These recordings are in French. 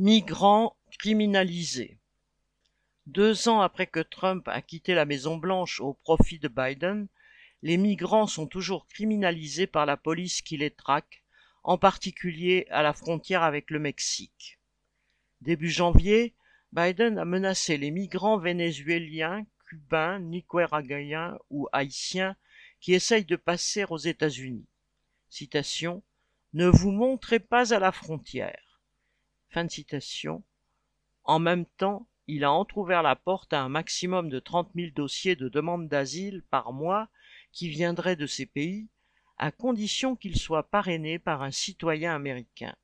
Migrants criminalisés. Deux ans après que Trump a quitté la Maison-Blanche au profit de Biden, les migrants sont toujours criminalisés par la police qui les traque, en particulier à la frontière avec le Mexique. Début janvier, Biden a menacé les migrants vénézuéliens, cubains, nicaraguayens ou haïtiens qui essayent de passer aux États-Unis. Citation Ne vous montrez pas à la frontière. En même temps, il a entr'ouvert la porte à un maximum de 30 000 dossiers de demande d'asile par mois qui viendraient de ces pays, à condition qu'ils soient parrainés par un citoyen américain.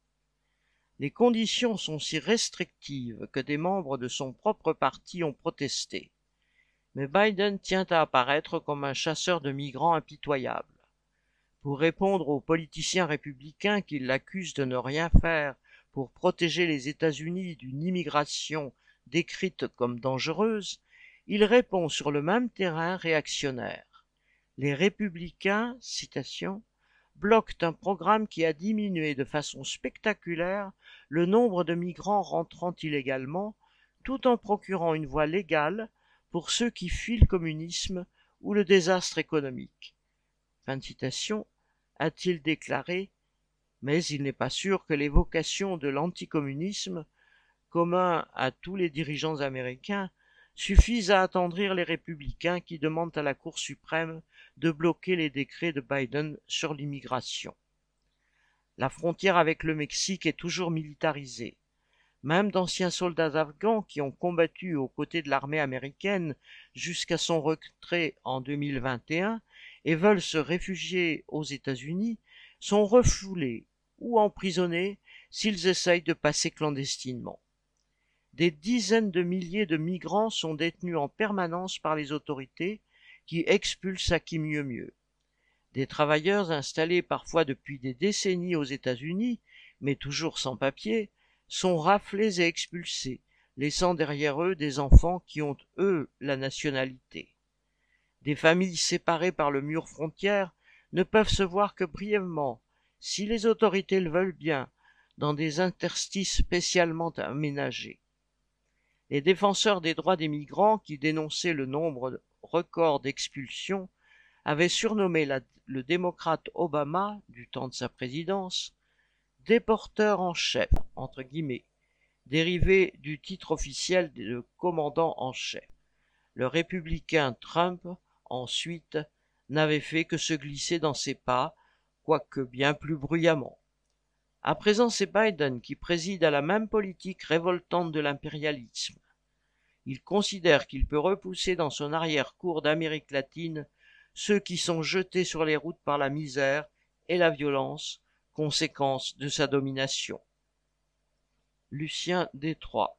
Les conditions sont si restrictives que des membres de son propre parti ont protesté. Mais Biden tient à apparaître comme un chasseur de migrants impitoyable. Pour répondre aux politiciens républicains qui l'accusent de ne rien faire pour protéger les États-Unis d'une immigration décrite comme dangereuse, il répond sur le même terrain réactionnaire. Les républicains, citation, bloquent un programme qui a diminué de façon spectaculaire le nombre de migrants rentrant illégalement, tout en procurant une voie légale pour ceux qui fuient le communisme ou le désastre économique. Fin citation, a-t-il déclaré mais il n'est pas sûr que l'évocation de l'anticommunisme, commun à tous les dirigeants américains, suffise à attendrir les républicains qui demandent à la Cour suprême de bloquer les décrets de Biden sur l'immigration. La frontière avec le Mexique est toujours militarisée. Même d'anciens soldats afghans qui ont combattu aux côtés de l'armée américaine jusqu'à son retrait en 2021 et veulent se réfugier aux États-Unis sont refoulés ou emprisonnés s'ils essayent de passer clandestinement. Des dizaines de milliers de migrants sont détenus en permanence par les autorités qui expulsent à qui mieux mieux. Des travailleurs installés parfois depuis des décennies aux États-Unis, mais toujours sans papier, sont raflés et expulsés, laissant derrière eux des enfants qui ont, eux, la nationalité. Des familles séparées par le mur frontière ne peuvent se voir que brièvement, si les autorités le veulent bien, dans des interstices spécialement aménagés. Les défenseurs des droits des migrants, qui dénonçaient le nombre record d'expulsions, avaient surnommé le démocrate Obama, du temps de sa présidence, déporteur en chef, entre guillemets, dérivé du titre officiel de commandant en chef. Le républicain Trump, ensuite, n'avait fait que se glisser dans ses pas quoique bien plus bruyamment. À présent, c'est Biden qui préside à la même politique révoltante de l'impérialisme. Il considère qu'il peut repousser dans son arrière-cour d'Amérique latine ceux qui sont jetés sur les routes par la misère et la violence, conséquence de sa domination. Lucien Détroit